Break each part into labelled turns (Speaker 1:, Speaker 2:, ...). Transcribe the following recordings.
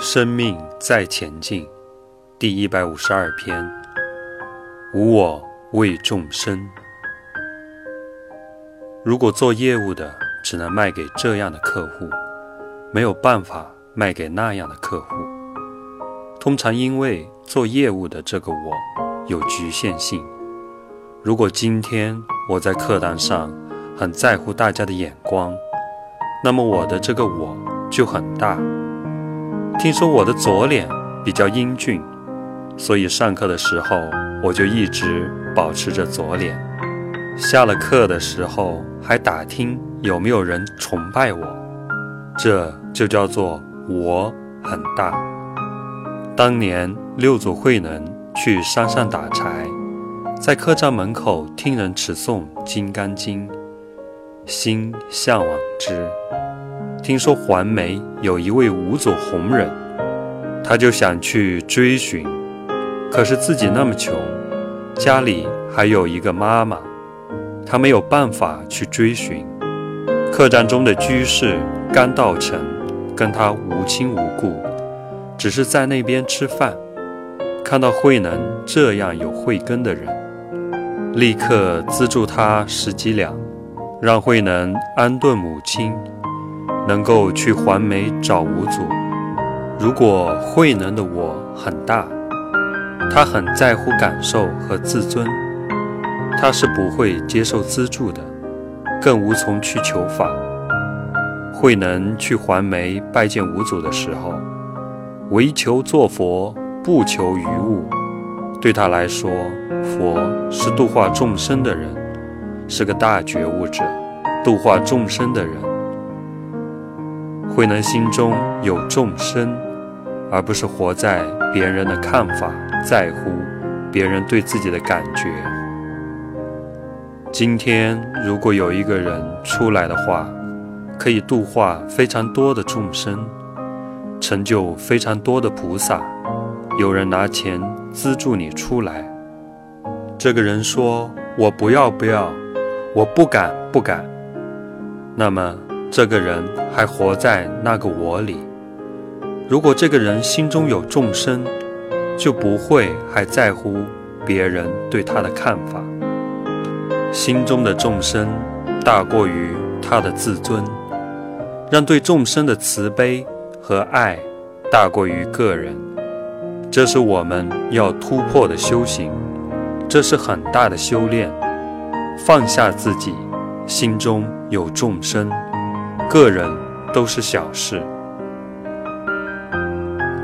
Speaker 1: 生命在前进，第一百五十二篇。无我为众生。如果做业务的只能卖给这样的客户，没有办法卖给那样的客户，通常因为做业务的这个我有局限性。如果今天我在课堂上很在乎大家的眼光，那么我的这个我就很大。听说我的左脸比较英俊，所以上课的时候我就一直保持着左脸。下了课的时候还打听有没有人崇拜我，这就叫做我很大。当年六祖慧能去山上打柴，在客栈门口听人持诵《金刚经》，心向往之。听说环梅有一位五祖弘忍，他就想去追寻，可是自己那么穷，家里还有一个妈妈，他没有办法去追寻。客栈中的居士甘道成跟他无亲无故，只是在那边吃饭，看到慧能这样有慧根的人，立刻资助他十几两，让慧能安顿母亲。能够去环梅找五祖。如果慧能的我很大，他很在乎感受和自尊，他是不会接受资助的，更无从去求法。慧能去环梅拜见五祖的时候，唯求做佛，不求于物。对他来说，佛是度化众生的人，是个大觉悟者，度化众生的人。慧能心中有众生，而不是活在别人的看法，在乎别人对自己的感觉。今天如果有一个人出来的话，可以度化非常多的众生，成就非常多的菩萨。有人拿钱资助你出来，这个人说：“我不要，不要，我不敢，不敢。”那么。这个人还活在那个我里。如果这个人心中有众生，就不会还在乎别人对他的看法。心中的众生大过于他的自尊，让对众生的慈悲和爱大过于个人。这是我们要突破的修行，这是很大的修炼。放下自己，心中有众生。个人都是小事，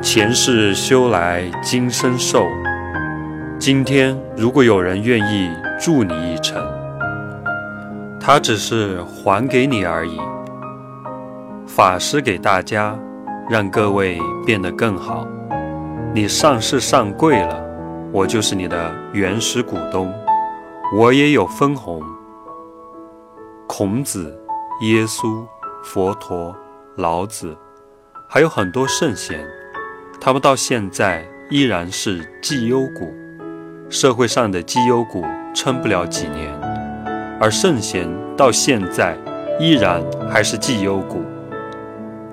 Speaker 1: 前世修来今生受。今天如果有人愿意助你一程，他只是还给你而已。法师给大家，让各位变得更好。你上市上柜了，我就是你的原始股东，我也有分红。孔子，耶稣。佛陀、老子，还有很多圣贤，他们到现在依然是绩优股。社会上的绩优股撑不了几年，而圣贤到现在依然还是绩优股。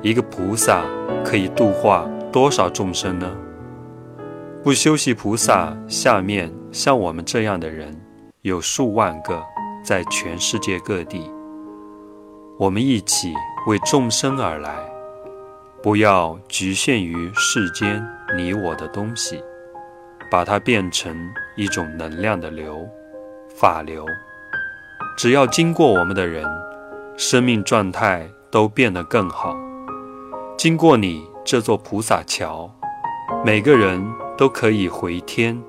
Speaker 1: 一个菩萨可以度化多少众生呢？不修习菩萨，下面像我们这样的人有数万个，在全世界各地。我们一起为众生而来，不要局限于世间你我的东西，把它变成一种能量的流、法流。只要经过我们的人，生命状态都变得更好。经过你这座菩萨桥，每个人都可以回天，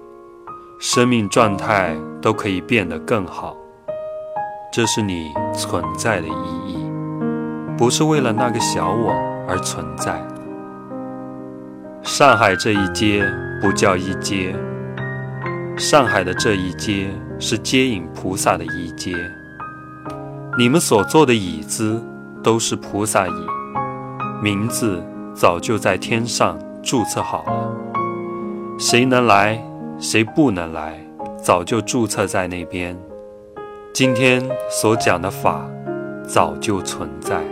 Speaker 1: 生命状态都可以变得更好。这是你存在的意义，不是为了那个小我而存在。上海这一街不叫一街，上海的这一街是接引菩萨的一街。你们所坐的椅子都是菩萨椅，名字早就在天上注册好了。谁能来，谁不能来，早就注册在那边。今天所讲的法，早就存在。